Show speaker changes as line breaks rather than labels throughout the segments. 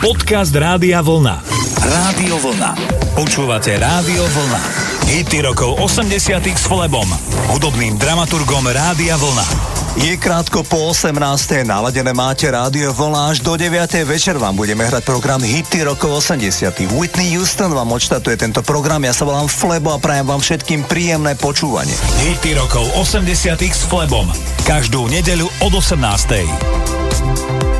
Podcast Rádia Vlna. Rádio Vlna. Počúvate Rádio Vlna. Hity rokov 80 s Flebom, hudobným dramaturgom Rádia Vlna.
Je krátko po 18. naladené máte rádio Vlna až do 9. večer vám budeme hrať program Hity rokov 80. Whitney Houston vám odštatuje tento program, ja sa volám Flebo a prajem vám všetkým príjemné počúvanie.
Hity rokov 80 s Flebom. Každú nedeľu od 18.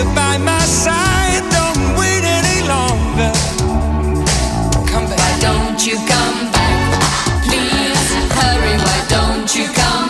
you by my side. Don't wait any longer. Come back. Why don't you come back? Please hurry. Why don't you come?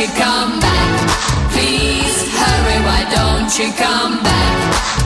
you come back? Please
hurry, why
don't
you
come back?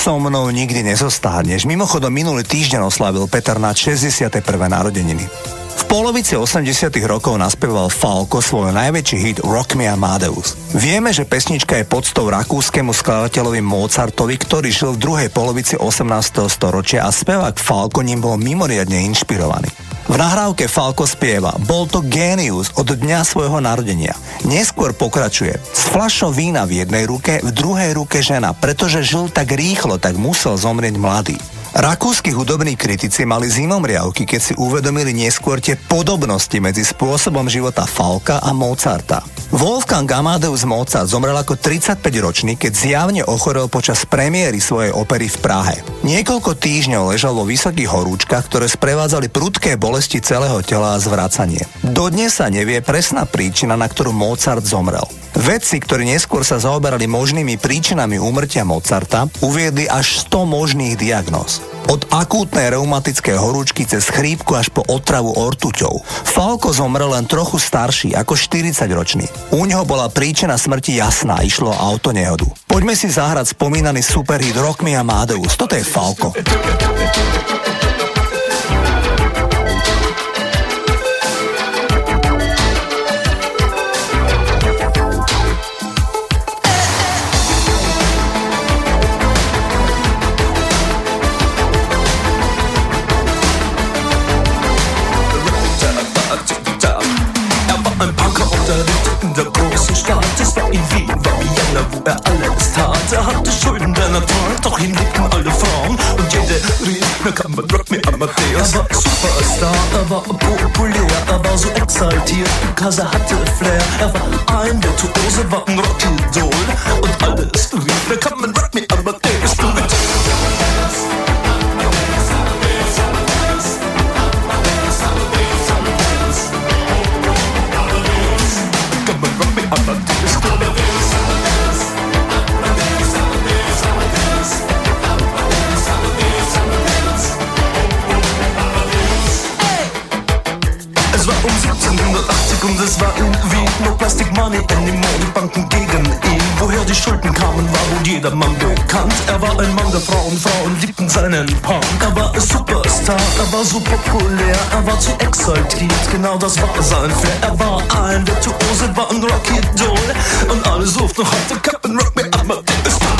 so mnou nikdy nezostárneš.
Mimochodom, minulý týždeň oslavil Peter na 61. narodeniny. V polovici 80 rokov naspieval Falco svoj najväčší hit Rock Me Amadeus. Vieme, že pesnička je podstou rakúskemu skladateľovi Mozartovi, ktorý žil v druhej polovici 18. storočia a spevák Falco ním bol mimoriadne inšpirovaný. V nahrávke Falco spieva Bol to genius od dňa svojho narodenia. Neskôr pokračuje, s flašou vína v jednej ruke, v druhej ruke žena, pretože žil tak rýchlo, tak musel zomrieť mladý. Rakúsky hudobní kritici mali zimomriavky, keď si uvedomili neskôr tie podobnosti medzi spôsobom života Falka a Mozarta. Wolfgang Amadeus Mozart zomrel ako 35-ročný, keď zjavne ochorel počas premiéry svojej opery v Prahe. Niekoľko týždňov ležal vo vysokých horúčkach, ktoré sprevádzali prudké bolesti celého tela a zvracanie. Dodnes sa nevie presná príčina, na ktorú Mozart zomrel. Vedci, ktorí neskôr sa zaoberali možnými príčinami úmrtia Mozarta, uviedli až 100 možných diagnóz. Od akútnej reumatickej horúčky cez chrípku až po otravu ortuťou. Falko zomrel len trochu starší, ako 40-ročný. U neho bola príčina smrti jasná, išlo o autonehodu. Poďme si zahrať spomínaný superhit Rock Me Amadeus. Toto je Falko.
Na kann man Rock me Amadeus. Er war Superstar, er war populär, er war so exaltiert, because er hatte Flair. Er war ein Virtuose, war ein Rockidol. Und alles rief, na kann man Rock me Amadeus. Es war Wien No Plastic Money anymore, die Banken gegen ihn. Woher die Schulden kamen, war wohl jedermann bekannt. Er war ein Mann der Frauen, Frauen liebten seinen Punk. Er war ein Superstar, er war so populär Er war zu exaltiert, genau das war sein Flair. Er war ein Virtuose, war ein Rocky-Doll Und alle suchten noch heute Captain Rock Me Amadeus Come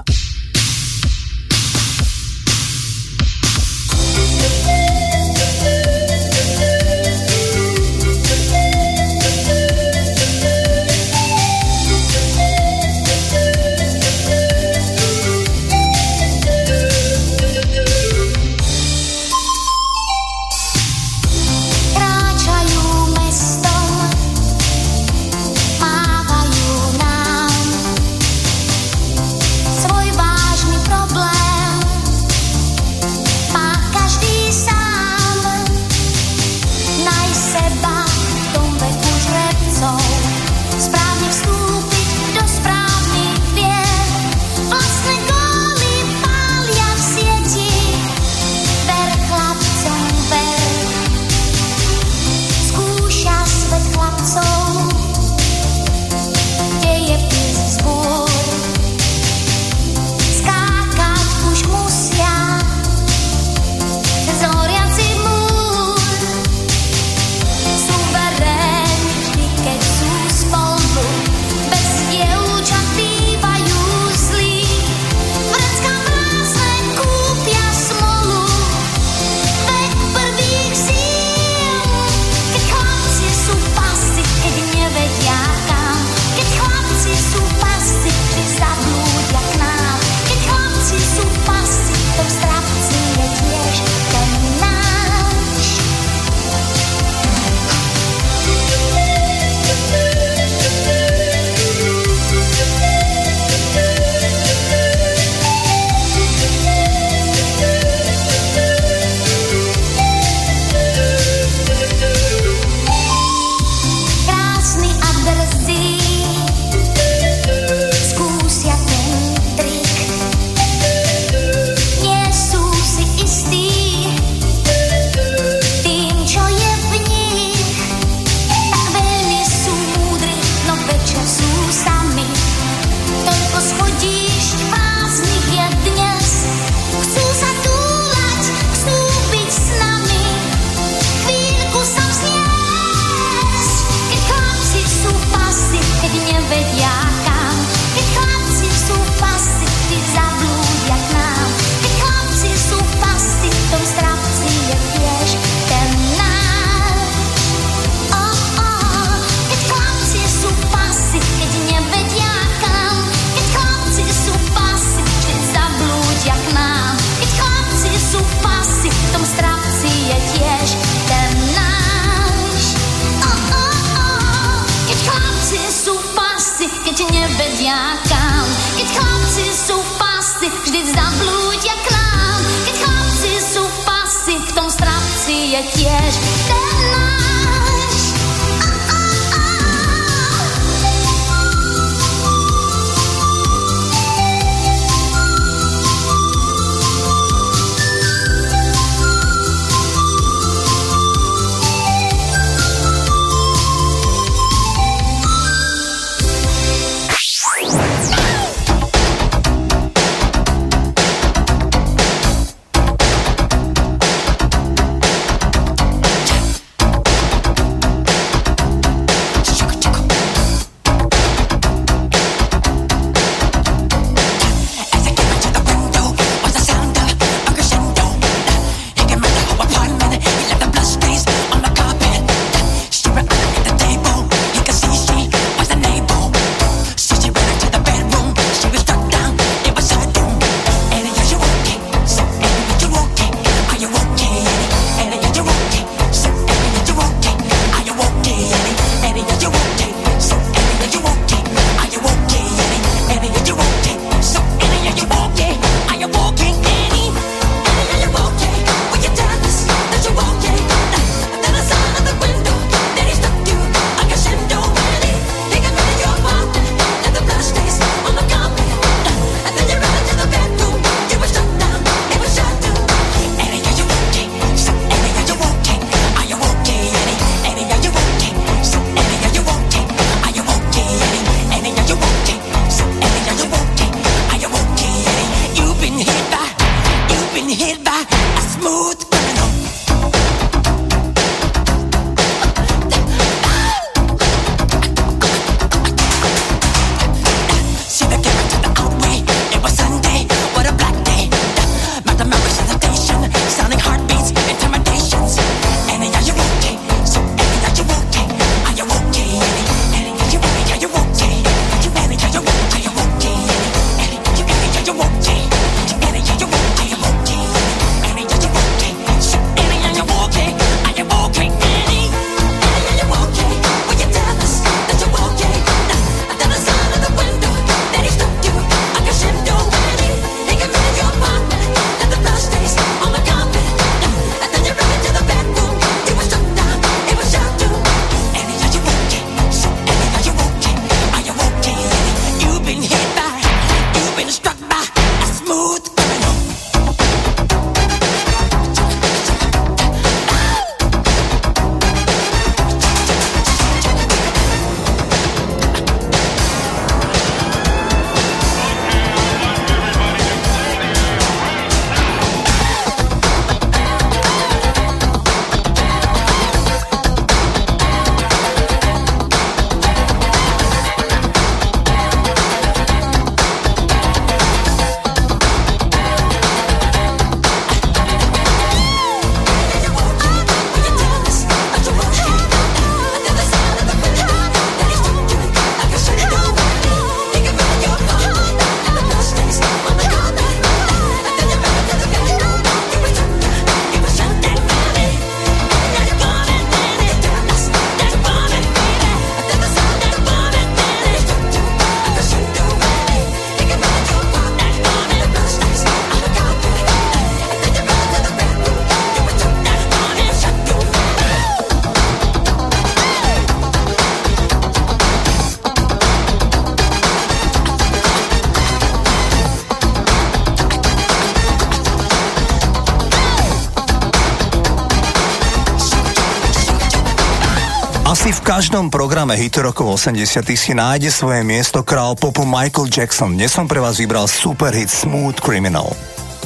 Každom programe hity rokov 80 si nájde svoje miesto král popu Michael Jackson. Dnes som pre vás vybral super hit Smooth Criminal.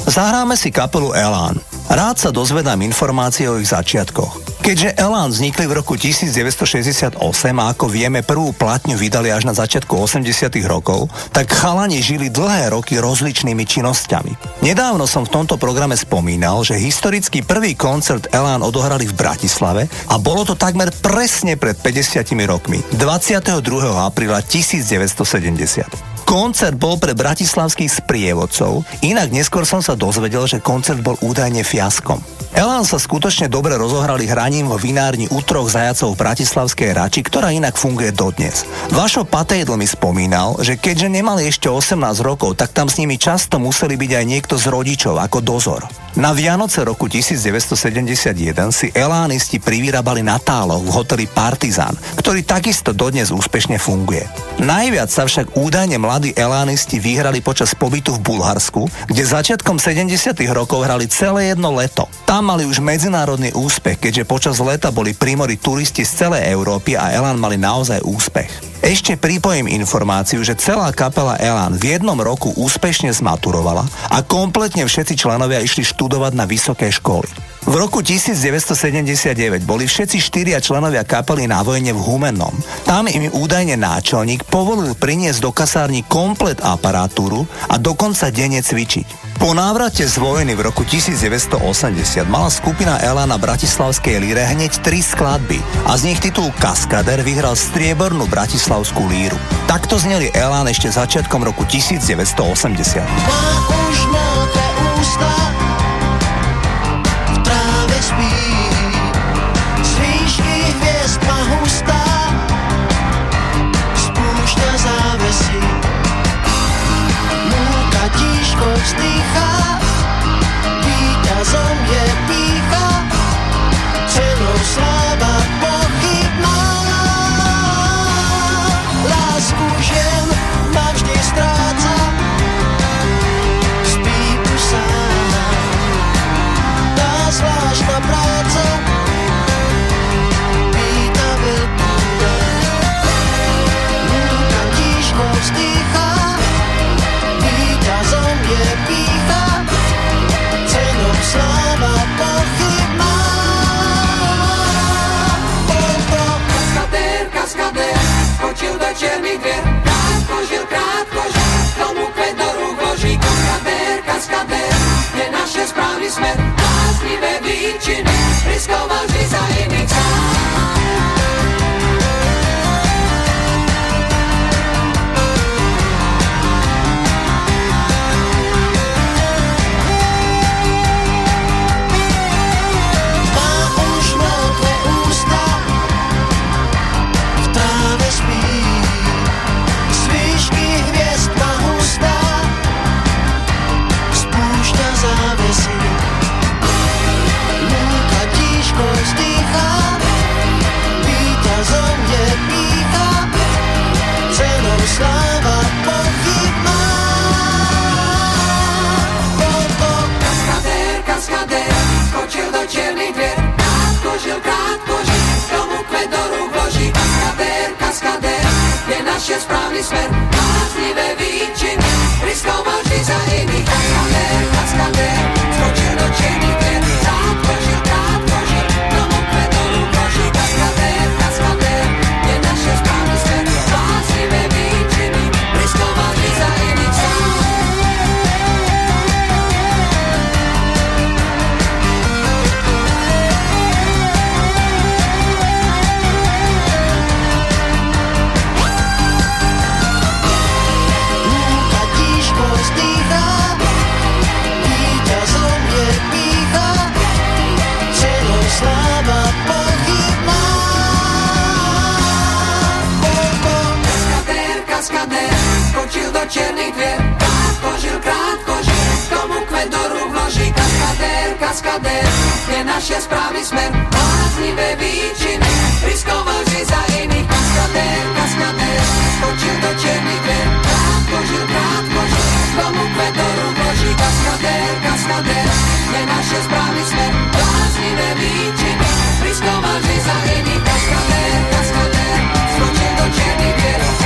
Zahráme si kapelu Elan. Rád sa dozvedám informácie o ich začiatkoch. Keďže Elan vznikli v roku 1968 a ako vieme prvú platňu vydali až na začiatku 80 rokov, tak chalani žili dlhé roky rozličnými činnosťami. Nedávno som v tomto programe spomínal, že historicky prvý koncert Elan odohrali v Bratislave a bolo to takmer presne pred 50 rokmi, 22. apríla 1970. Koncert bol pre bratislavských sprievodcov, inak neskôr som sa dozvedel, že koncert bol údajne fiaskom. Elan sa skutočne dobre rozohrali hraním vo vinárni u troch zajacov v Bratislavskej Rači, ktorá inak funguje dodnes. Vašo Patejdl mi spomínal, že keďže nemali ešte 18 rokov, tak tam s nimi často museli byť aj niekto z rodičov ako dozor. Na Vianoce roku 1971 si elánisti privyrábali na táloch v hoteli Partizan, ktorý takisto dodnes úspešne funguje. Najviac sa však údajne mladí elánisti vyhrali počas pobytu v Bulharsku, kde začiatkom 70. rokov hrali celé jedno leto. Tam mali už medzinárodný úspech, keďže počas leta boli primori turisti z celej Európy a Elán mali naozaj úspech. Ešte pripojím informáciu, že celá kapela Elan v jednom roku úspešne zmaturovala a kompletne všetci členovia išli študovať na vysoké školy. V roku 1979 boli všetci štyria členovia kapely na vojne v Humennom. Tam im údajne náčelník povolil priniesť do kasárni komplet aparatúru a dokonca denne cvičiť. Po návrate z vojny v roku 1980 mala skupina Ela na Bratislavskej líre hneď tri skladby a z nich titul Kaskader vyhral striebornú Bratislavskú líru. Takto zneli Elán ešte začiatkom roku 1980.
Má už ústa, v tráve spí. Spúšťa závesy. Múka tížko vzdýcha,
do černých dvier. Krátko žil, krátko žil, tomu kvet do rúk vloží. Kaskadér, kaskadér, je naše správny smer. Bláznivé výčiny, riskoval vždy za iných sám. Naše správny smer. Bláznivé výčiny, riskoval vždy za iných. Kaskadér, kaskadér, skočil do čiernych čiernych dvier. Krátko žil, krátko žil, tomu kvet do rúk vloží. Kaskadér, kaskadér, je naše správny smer. Bláznivé výčiny, riskoval vždy za iných. Kaskadér, kaskadér, skočil do čiernych dvier. Krátko žil, krátko žil, tomu kvet do rúk vloží. Kaskadér, kaskadér, je naše správny smer. Bláznivé výčiny, riskoval vždy za iných. Kaskadér, kaskadér, tebe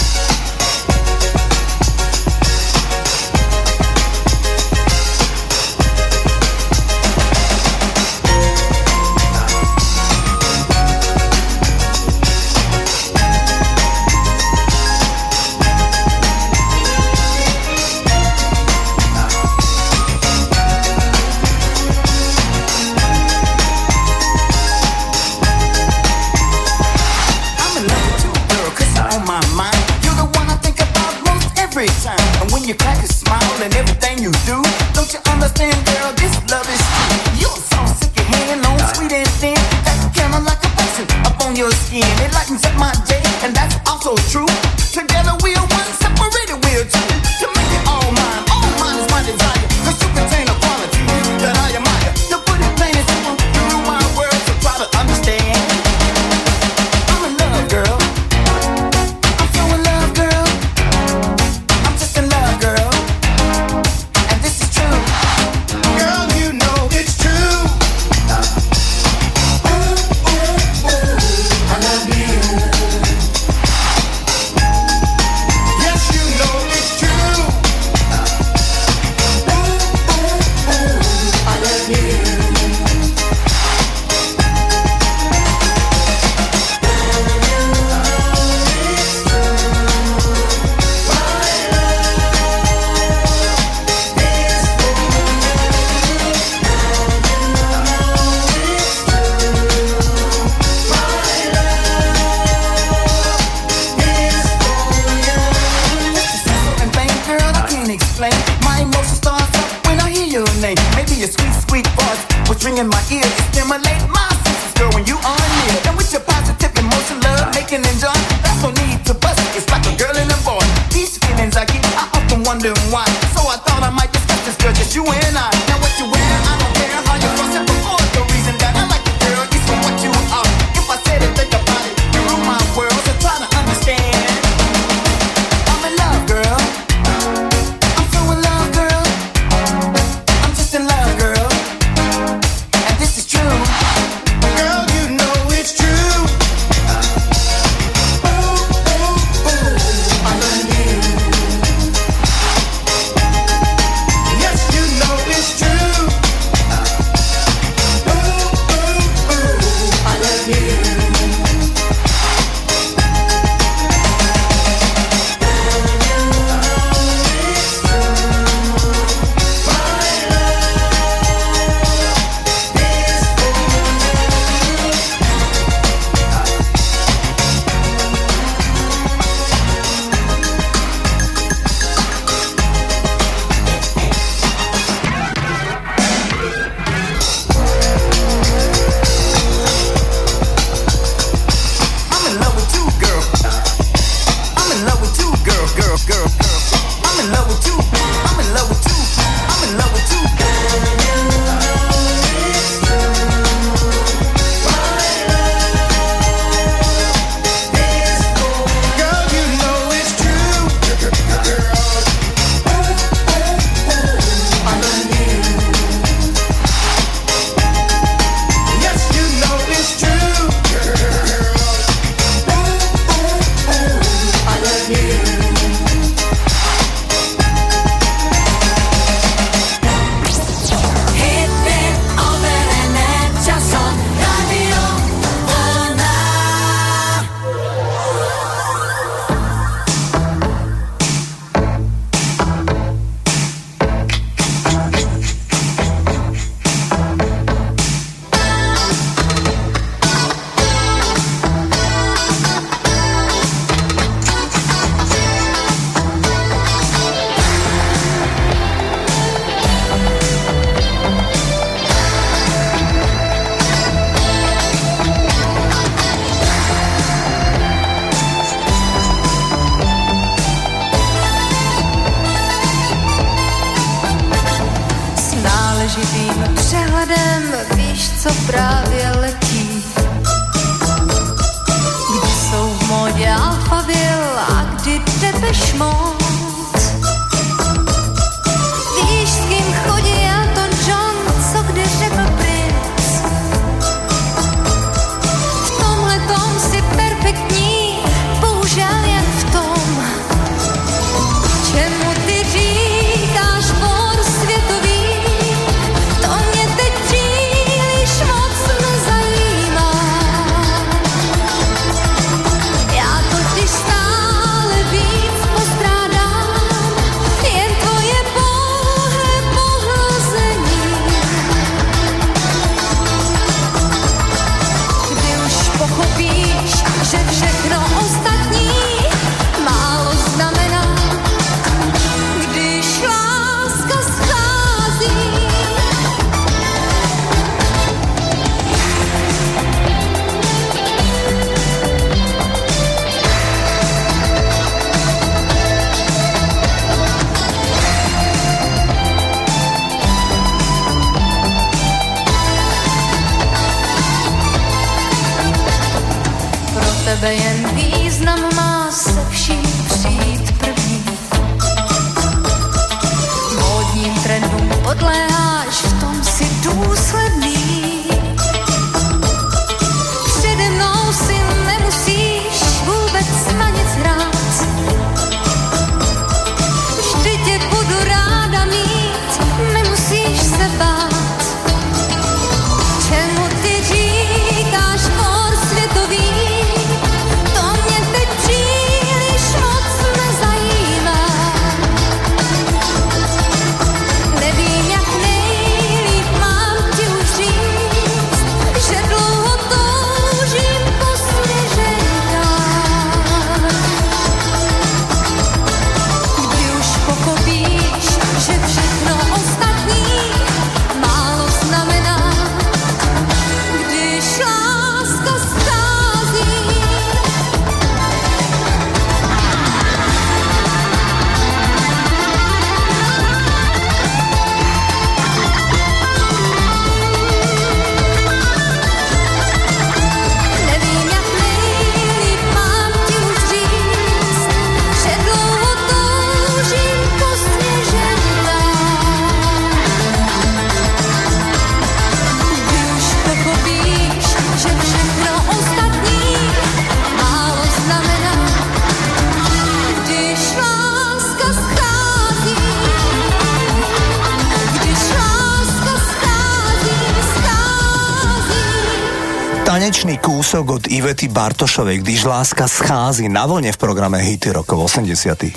Ivety Bartošovej, když láska schází na vlne v programe Hity rokov 80.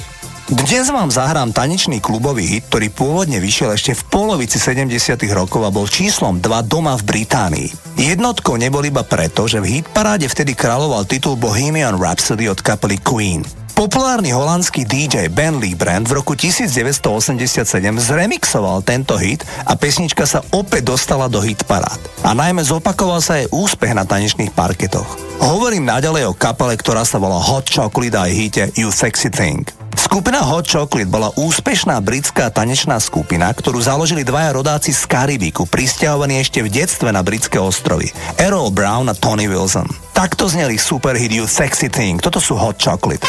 Dnes vám zahrám tanečný klubový hit, ktorý pôvodne vyšiel ešte v polovici 70 rokov a bol číslom 2 doma v Británii. Jednotkou nebol iba preto, že v hitparáde vtedy kráľoval titul Bohemian Rhapsody od kapely Queen. Populárny holandský DJ Ben Lee Brand v roku 1987 zremixoval tento hit a pesnička sa opäť dostala do hitparád. A najmä zopakoval sa jej úspech na tanečných parketoch. Hovorím naďalej o kapele, ktorá sa volá Hot Chocolate a hite You Sexy Thing. Skupina Hot Chocolate bola úspešná britská tanečná skupina, ktorú založili dvaja rodáci z Karibiku, pristahovaní ešte v detstve na britské ostrovy. Errol Brown a Tony Wilson. Takto zneli superhit You Sexy Thing. Toto sú Hot Chocolate.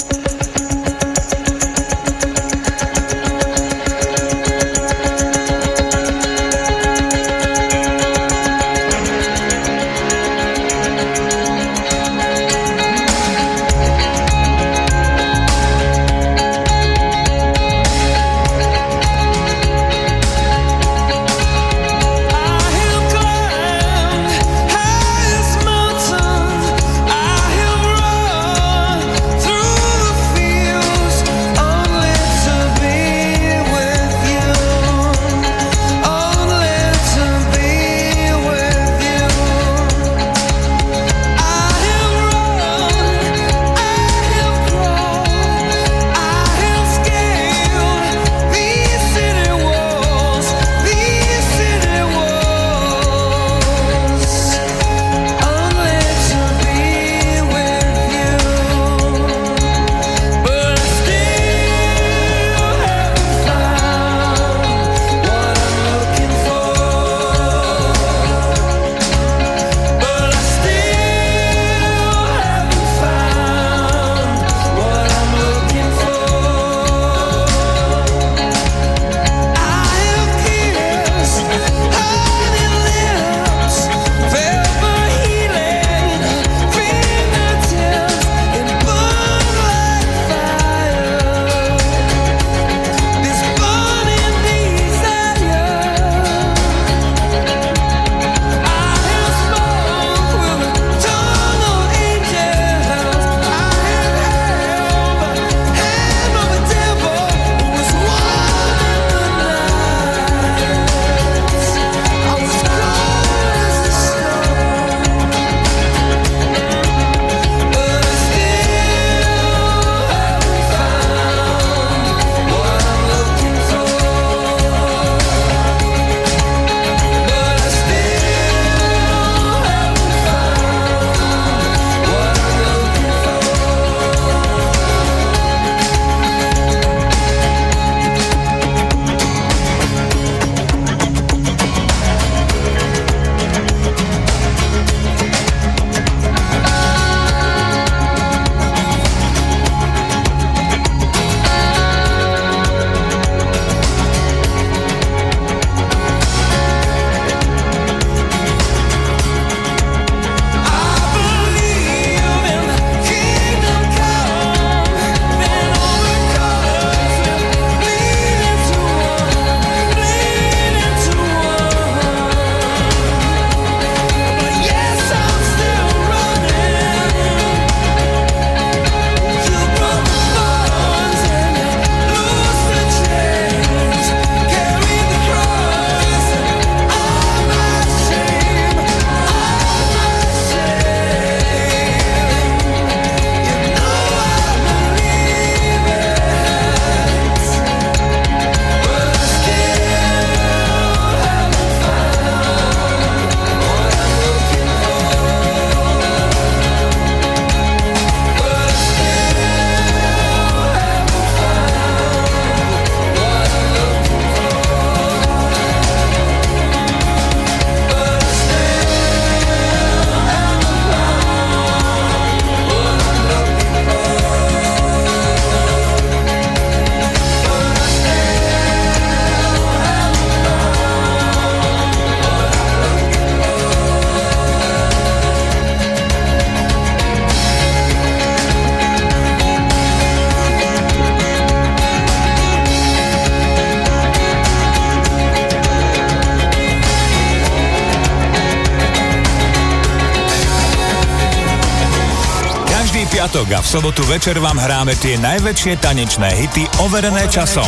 sobotu večer vám hráme tie najväčšie tanečné hity overené časom.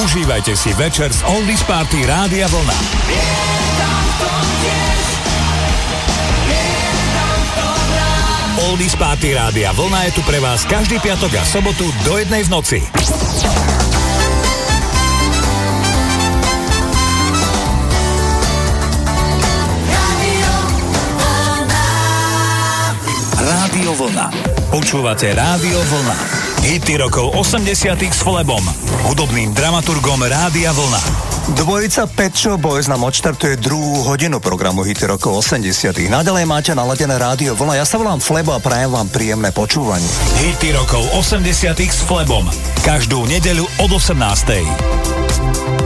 Užívajte si večer z Oldies Party Rádia Vlna. Oldies Party Rádia Vlna je tu pre vás každý piatok a sobotu do jednej v noci. Vlna. Počúvate Rádio Vlna.
Hity rokov 80 s Flebom, hudobným dramaturgom Rádia Vlna.
Dvojica Pet Show Boys nám odštartuje druhú hodinu programu Hity rokov 80 Nadalej máte naladené Rádio Vlna. Ja sa volám Flebo a prajem vám príjemné počúvanie.
Hity rokov 80 s Flebom. Každú nedeľu od 18.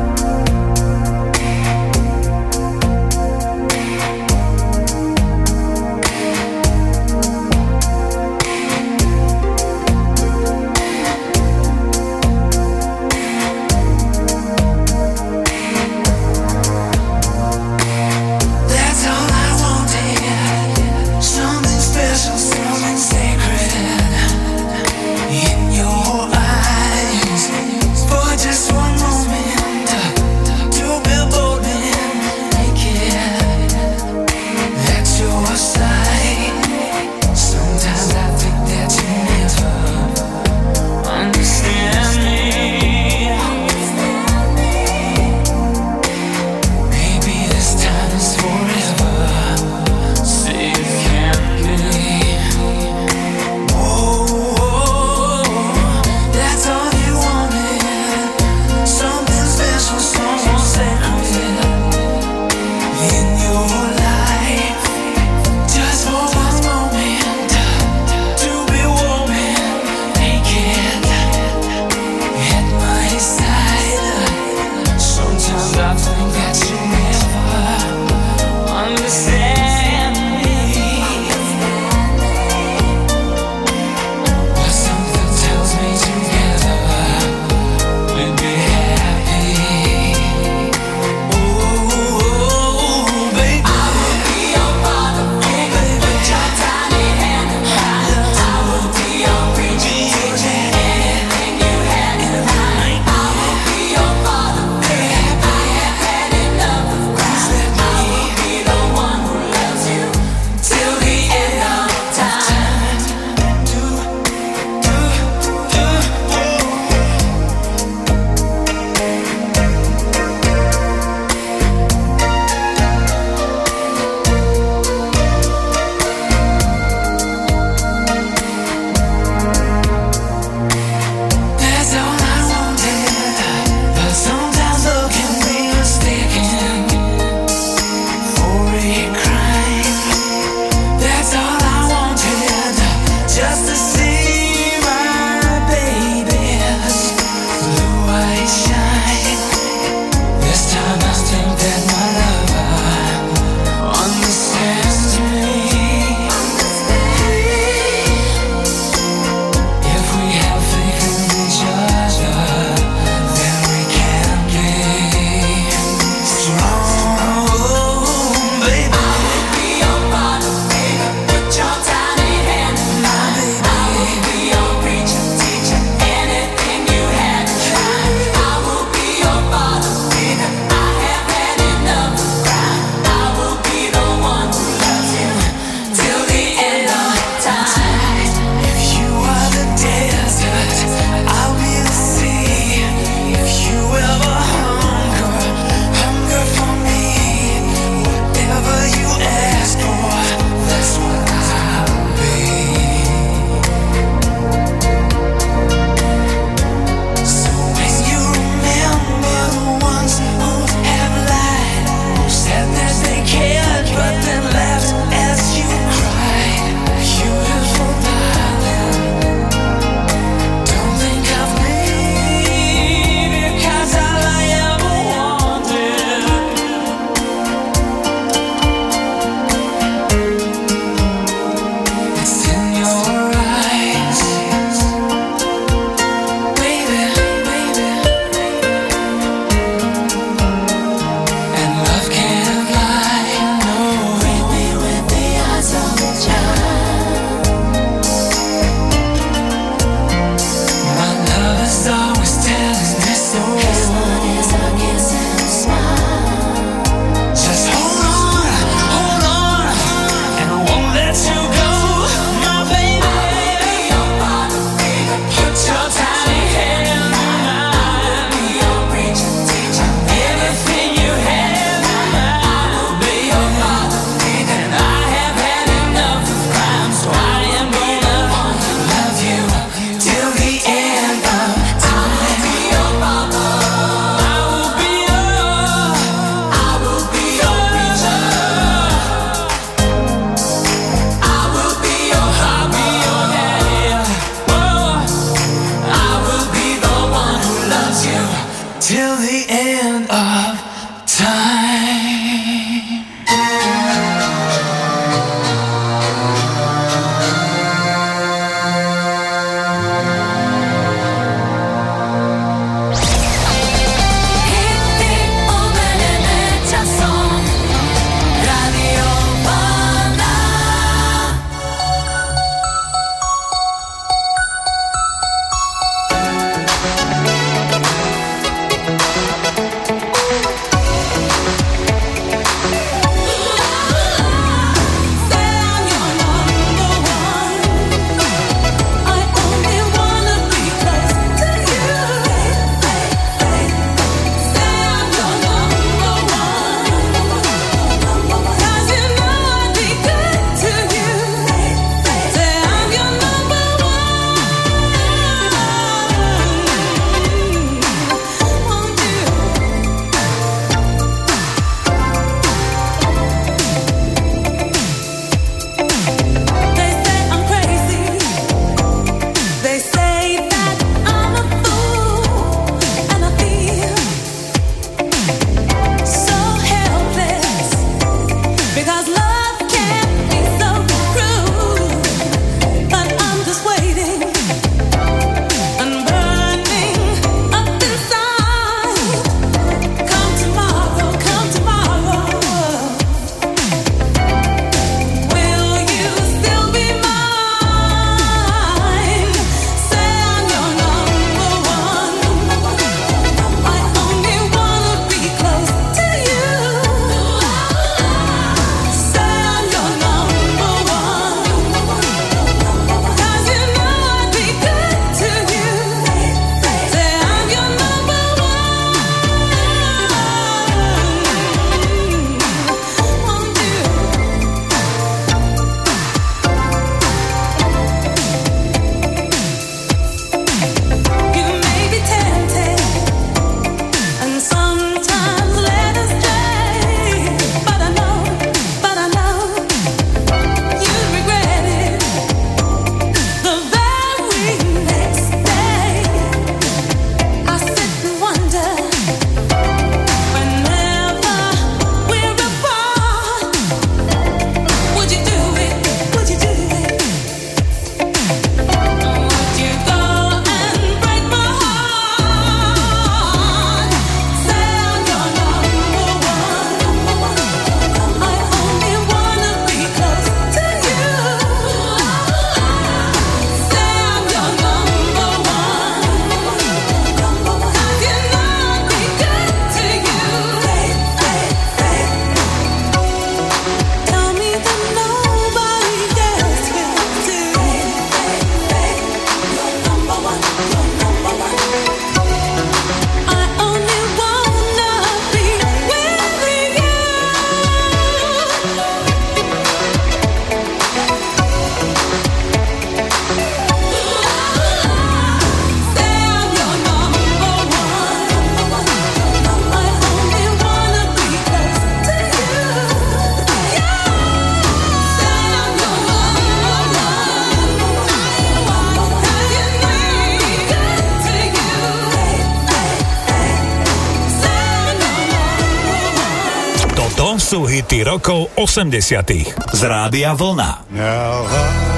80. z Rádia Vlna.
Now I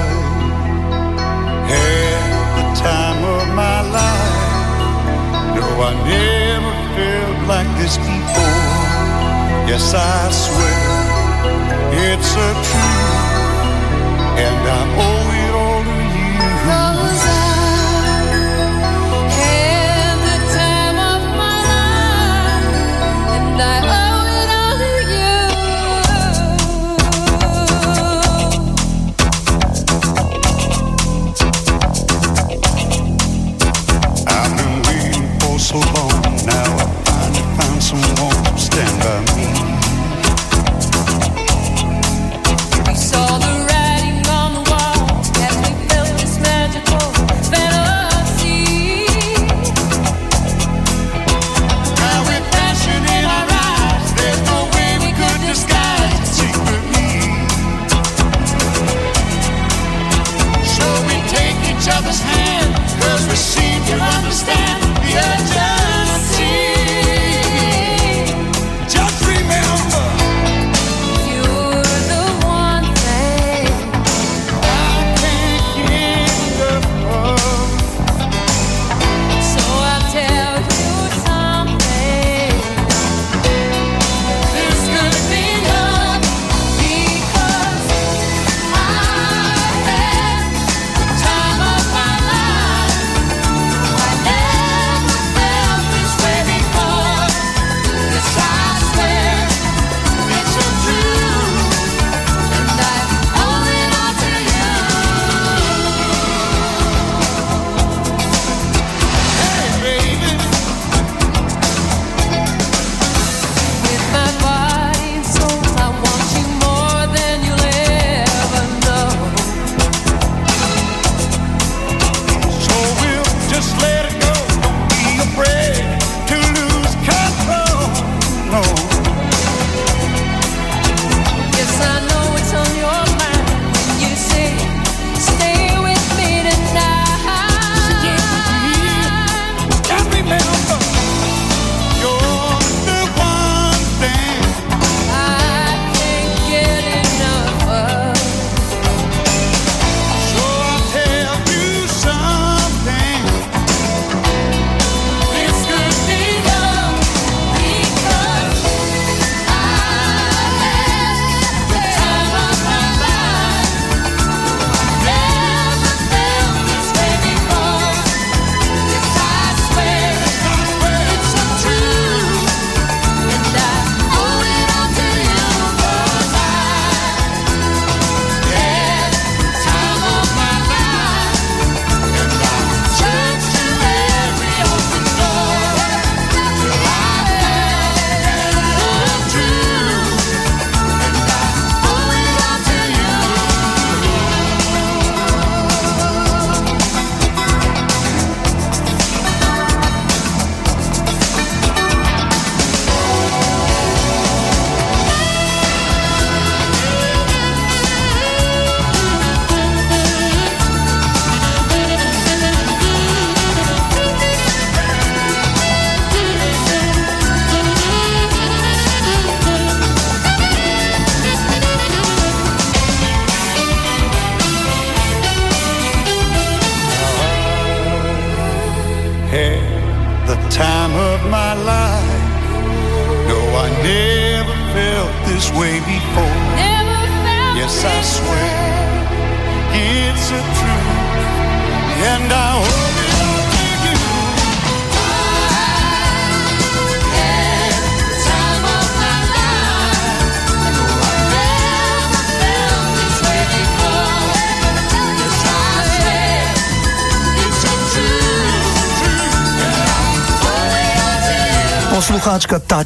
the time of my life. No, I never felt like this before. Yes, I swear it's a truth, and I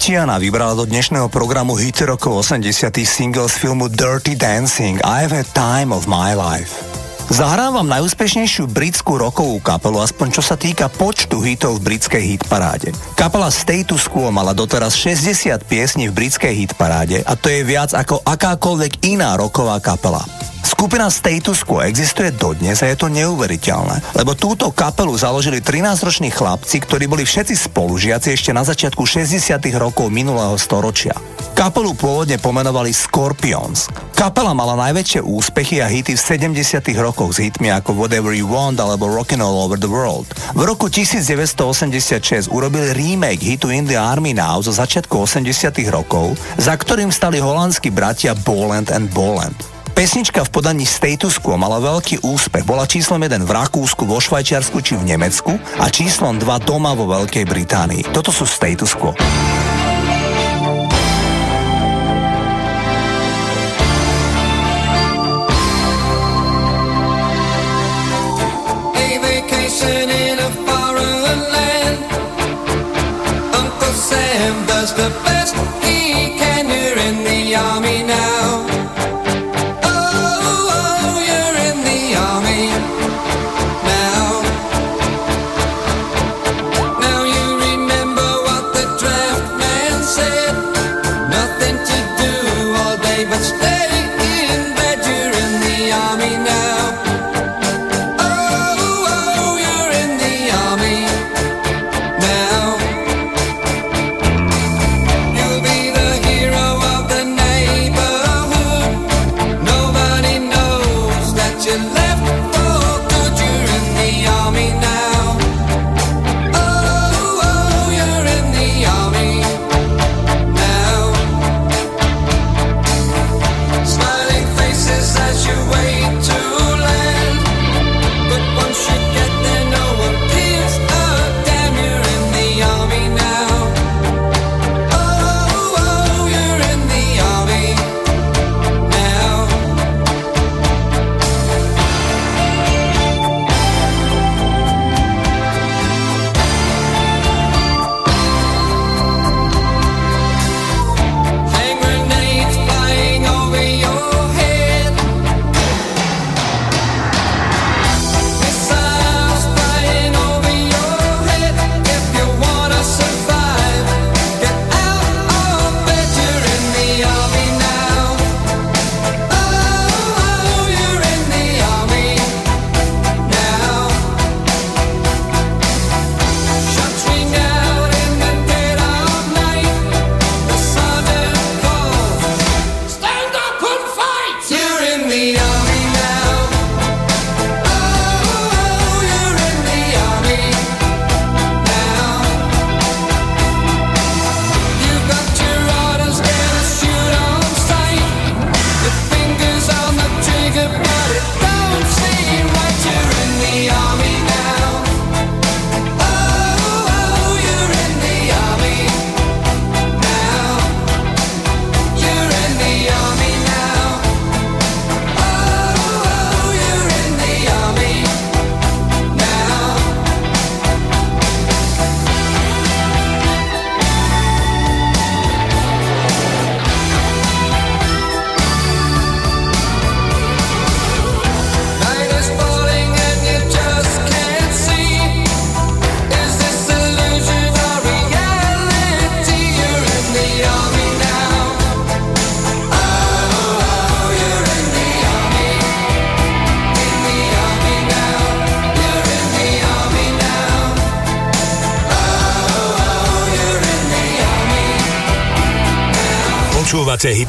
Tiana vybrala do dnešného programu hit rokov 80 single z filmu Dirty Dancing I've had time of my life. Zahrám vám najúspešnejšiu britskú rokovú kapelu, aspoň čo sa týka počtu hitov v britskej hitparáde. Kapela Status Quo mala doteraz 60 piesní v britskej hitparáde a to je viac ako akákoľvek iná roková kapela. Skupina Status Quo existuje dodnes a je to neuveriteľné, lebo túto kapelu založili 13-roční chlapci, ktorí boli všetci spolužiaci ešte na začiatku 60. rokov minulého storočia. Kapelu pôvodne pomenovali Scorpions. Kapela mala najväčšie úspechy a hity v 70. rokoch s hitmi ako Whatever You Want alebo Rockin' All Over the World. V roku 1986 urobili remake hitu In the Army Now zo začiatku 80. rokov, za ktorým stali holandskí bratia Boland and Boland. Pesnička v podaní Status Quo mala veľký úspech. Bola číslom 1 v Rakúsku, vo Švajčiarsku či v Nemecku a číslom 2 doma vo Veľkej Británii. Toto sú Status Quo.
the best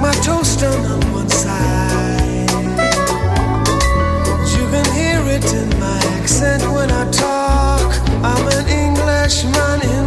like my toast on one side. You can hear it in my accent when I talk. I'm an Englishman.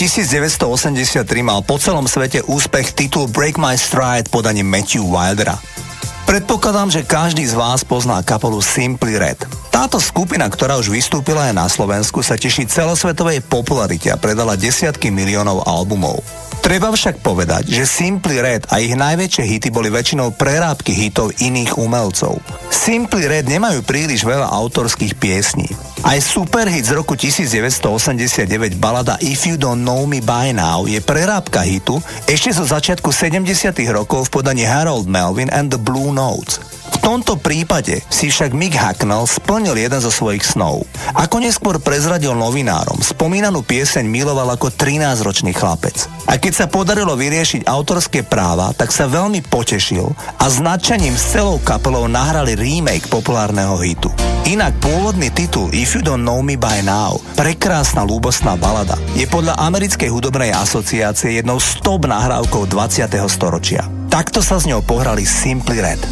1983 mal po celom svete úspech titul Break My Stride podaním Matthew Wildera. Predpokladám, že každý z vás pozná kapelu Simply Red. Táto skupina, ktorá už vystúpila aj na Slovensku, sa teší celosvetovej popularite a predala desiatky miliónov albumov. Treba však povedať, že Simply Red a ich najväčšie hity boli väčšinou prerábky hitov iných umelcov. Simply Red nemajú príliš veľa autorských piesní. Aj superhit z roku 1989 balada If You Don't Know Me By Now je prerábka hitu ešte zo začiatku 70 rokov v podaní Harold Melvin and the Blue Notes. Tomto prípade si však Mick Hacknell splnil jeden zo svojich snov. Ako neskôr prezradil novinárom, spomínanú pieseň miloval ako 13-ročný chlapec. A keď sa podarilo vyriešiť autorské práva, tak sa veľmi potešil a s nadšením s celou kapelou nahrali remake populárneho hitu. Inak pôvodný titul If You Don't Know Me By Now, prekrásna lúbostná balada, je podľa americkej hudobnej asociácie jednou z top nahrávkov 20. storočia. Takto sa s ňou pohrali Simply Red.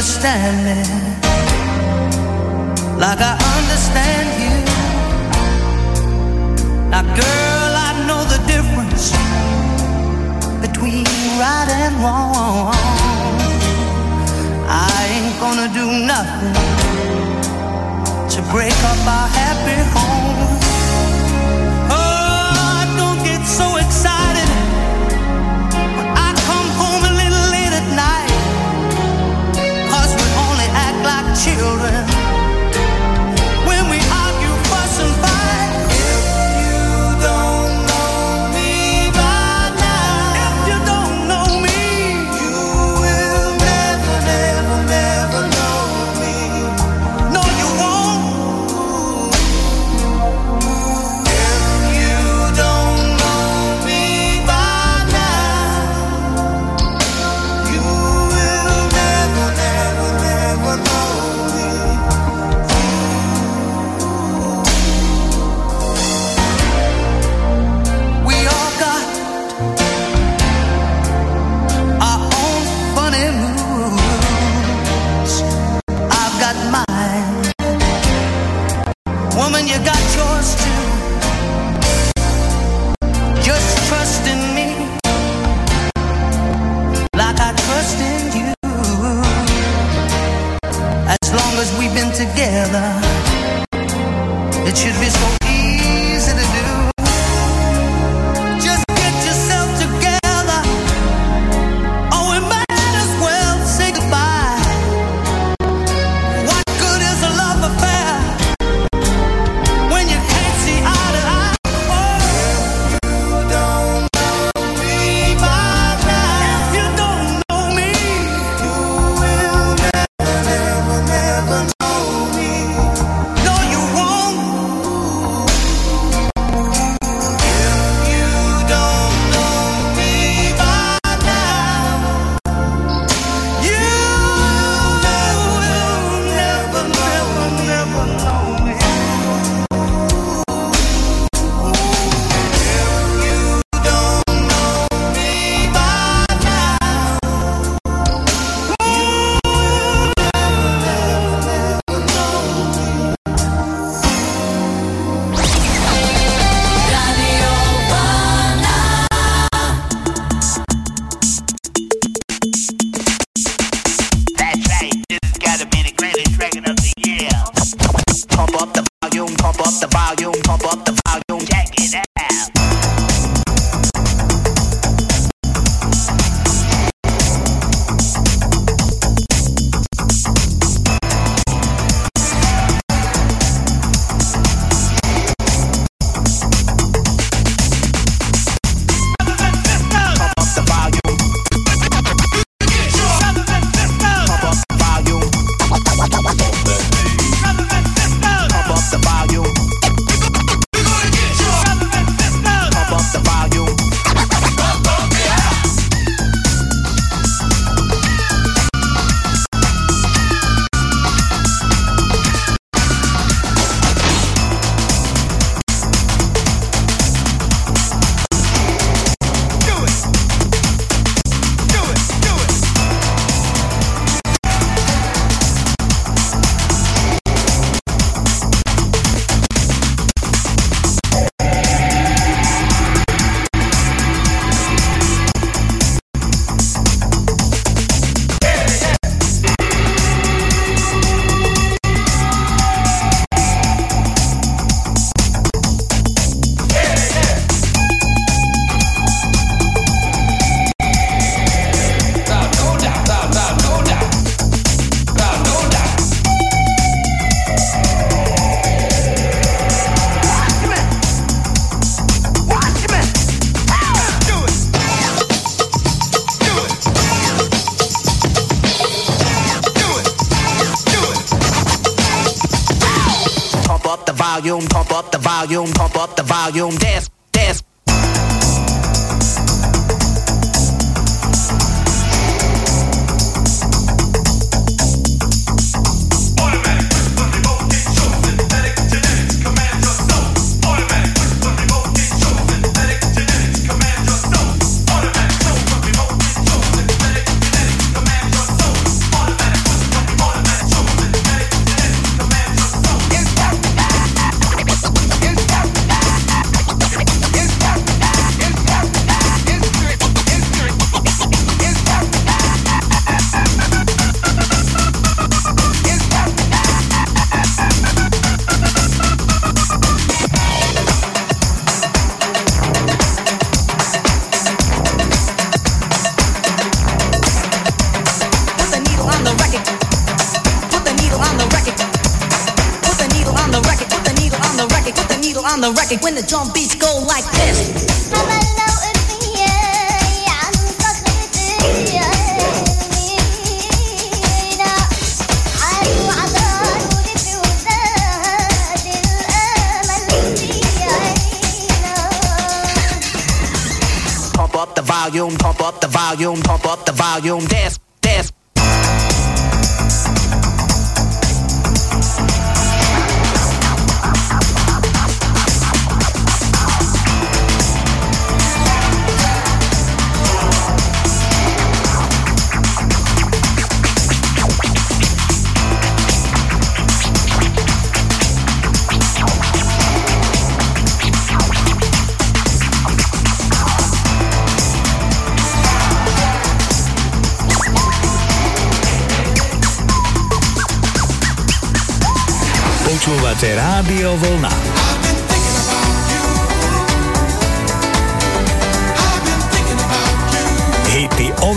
Understand me like I understand you. Now, girl, I know the difference between right and wrong. I ain't gonna do nothing to break up our happy home. Children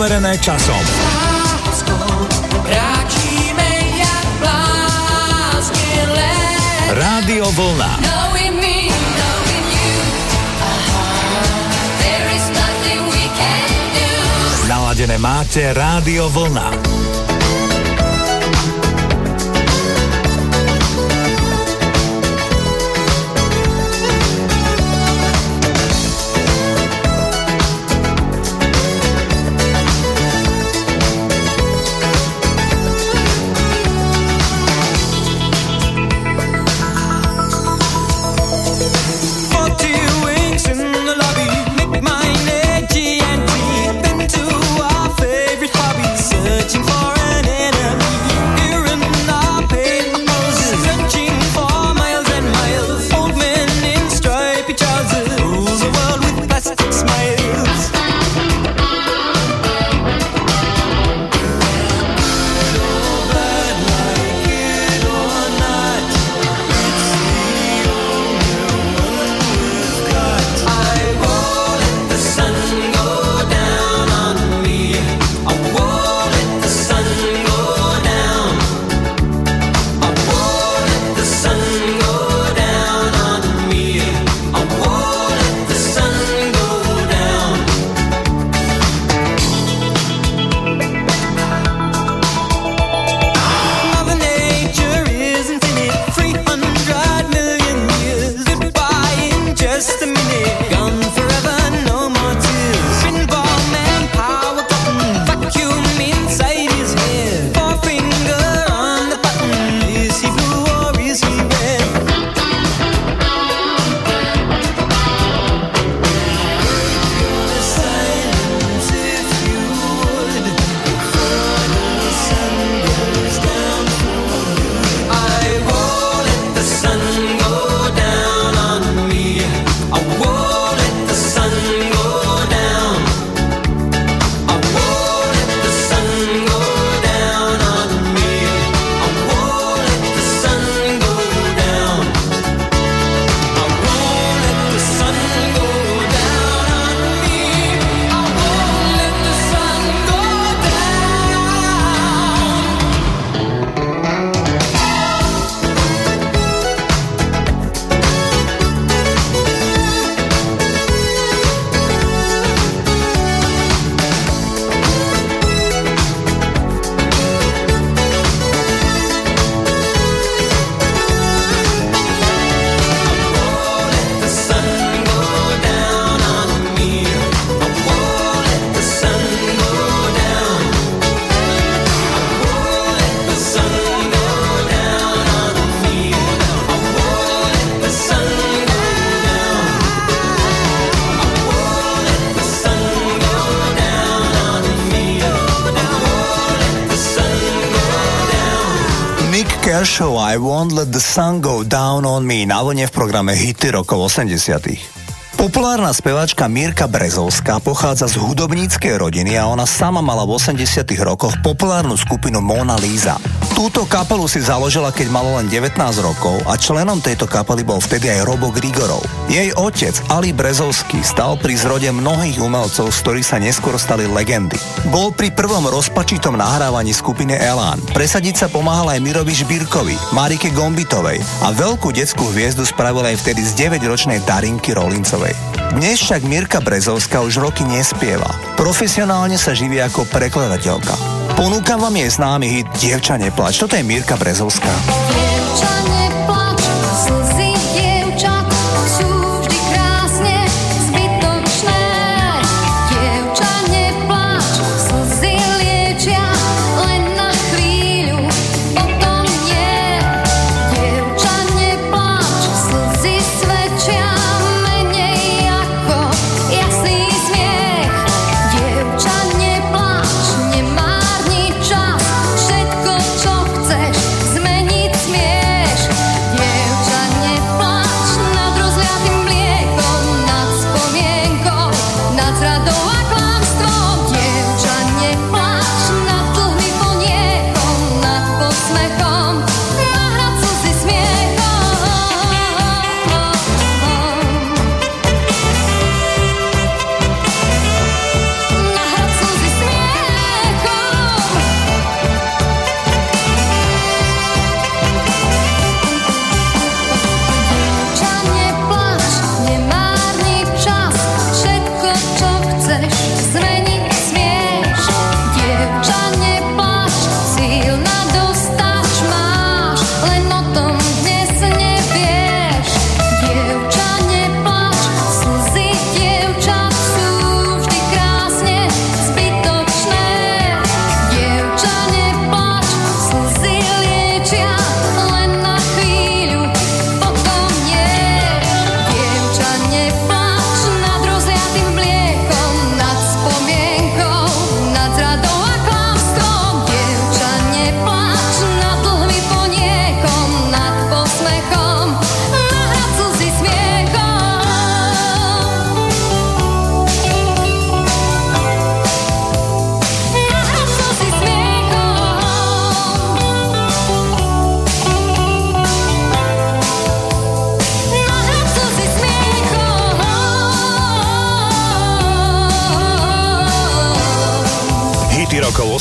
overené časom. Rádio Vlna. Naladené máte Rádio Vlna.
The
Sun Go Down on Me na vlne v programe Hity rokov 80 Populárna speváčka Mírka Brezovská pochádza z hudobníckej rodiny a ona sama mala v 80 rokoch populárnu skupinu Mona Lisa. Túto kapelu si založila, keď malo len 19 rokov a členom tejto kapely bol vtedy aj Robo Grigorov. Jej otec Ali Brezovský stal pri zrode mnohých umelcov, z ktorých sa neskôr stali legendy. Bol pri prvom rozpačitom nahrávaní skupiny Elán. Presadiť sa pomáhal aj Mirovi Žbírkovi, Marike Gombitovej a veľkú detskú hviezdu spravil aj vtedy z 9-ročnej Darinky Rolincovej. Dnes však Mirka Brezovská už roky nespieva. Profesionálne sa živí ako prekladateľka. Ponúkam vám jej známy hit Dievča neplač. Toto je Mirka Brezovská.
Dievča,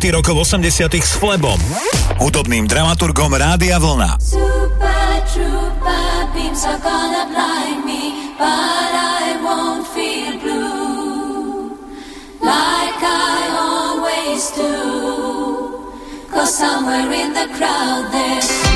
hity rokov 80 s Flebom, hudobným dramaturgom Rádia Vlna.
Somewhere in the crowd there's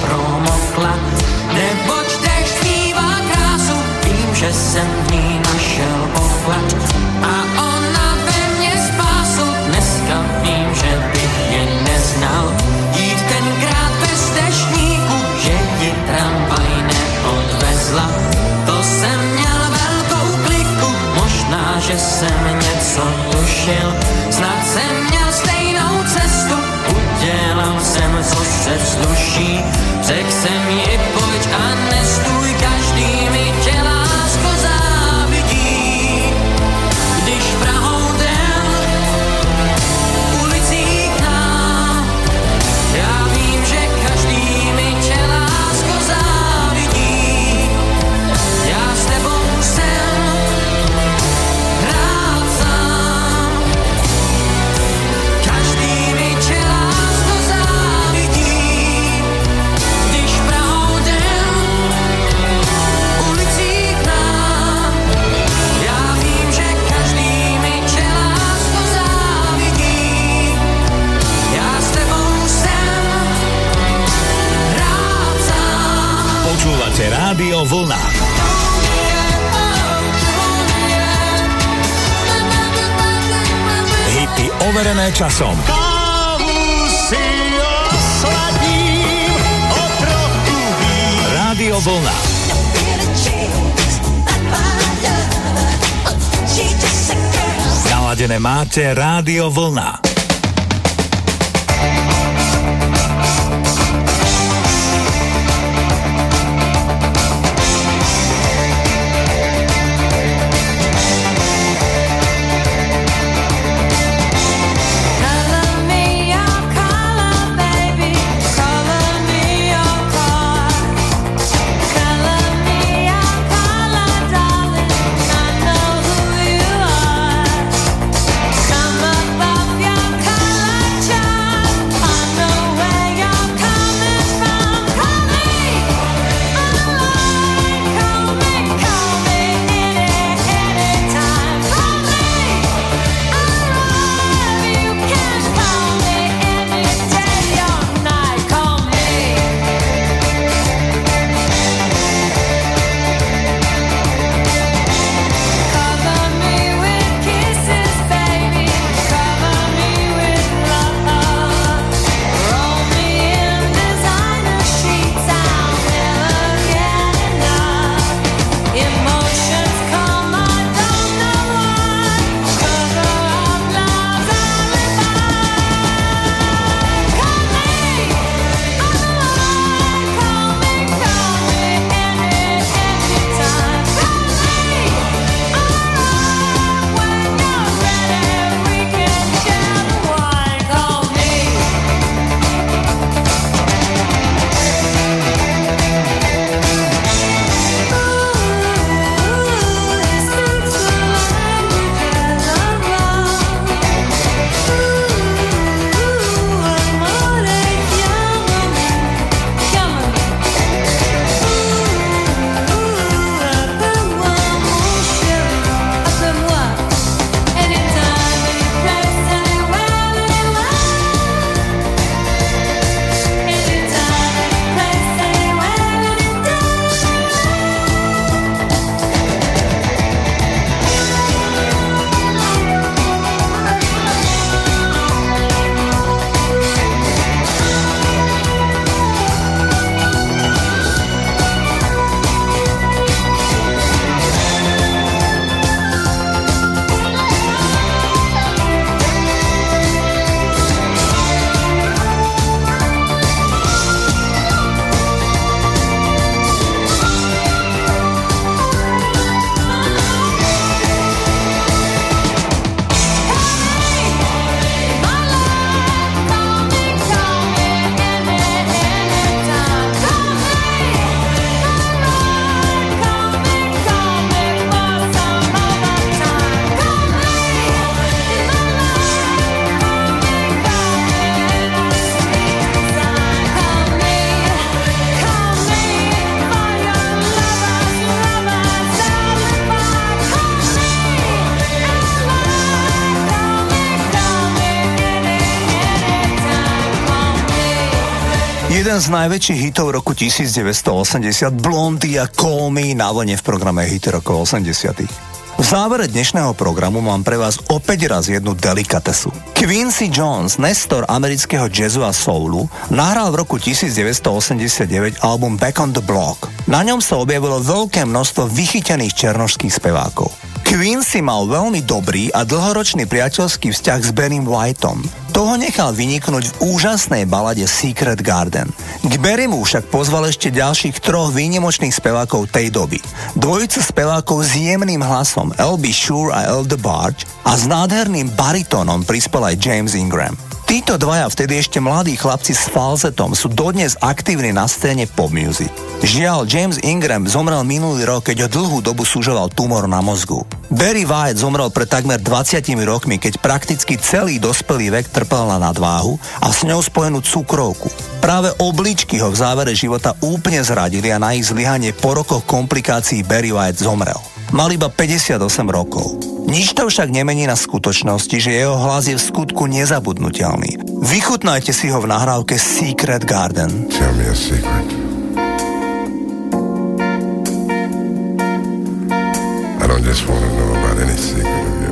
promo Ráno Vlna. Hity overené časom. Osladím, Rádio Vlna. Naladené máte Rádio Vlna.
Jeden z najväčších hitov roku 1980 Blondy a Call Me na vlne v programe Hity rokov 80 v závere dnešného programu mám pre vás opäť raz jednu delikatesu. Quincy Jones, nestor amerického jazzu a soulu, nahral v roku 1989 album Back on the Block. Na ňom sa objavilo veľké množstvo vychytených černožských spevákov. Quincy mal veľmi dobrý a dlhoročný priateľský vzťah s Benim Whiteom. Toho nechal vyniknúť v úžasnej balade Secret Garden. K Berimu však pozval ešte ďalších troch výnimočných spevákov tej doby. Dvojicu spevákov s jemným hlasom L.B. Shure a L. DeBarge a s nádherným baritónom prispel aj James Ingram. Títo dvaja vtedy ešte mladí chlapci s falzetom sú dodnes aktívni na scéne pop music. Žiaľ, James Ingram zomrel minulý rok, keď o dlhú dobu súžoval tumor na mozgu. Barry White zomrel pred takmer 20 rokmi, keď prakticky celý dospelý vek trpel na nadváhu a s ňou spojenú cukrovku. Práve obličky ho v závere života úplne zradili a na ich zlyhanie po rokoch komplikácií Barry White zomrel. Mal iba 58 rokov. Nič to však nemení na skutočnosti, že jeho hlas je v skutku nezabudnutelný. Vychutnajte si ho v nahrávke Secret Garden.
Tell me a secret. I don't just want to know about any secret of yours.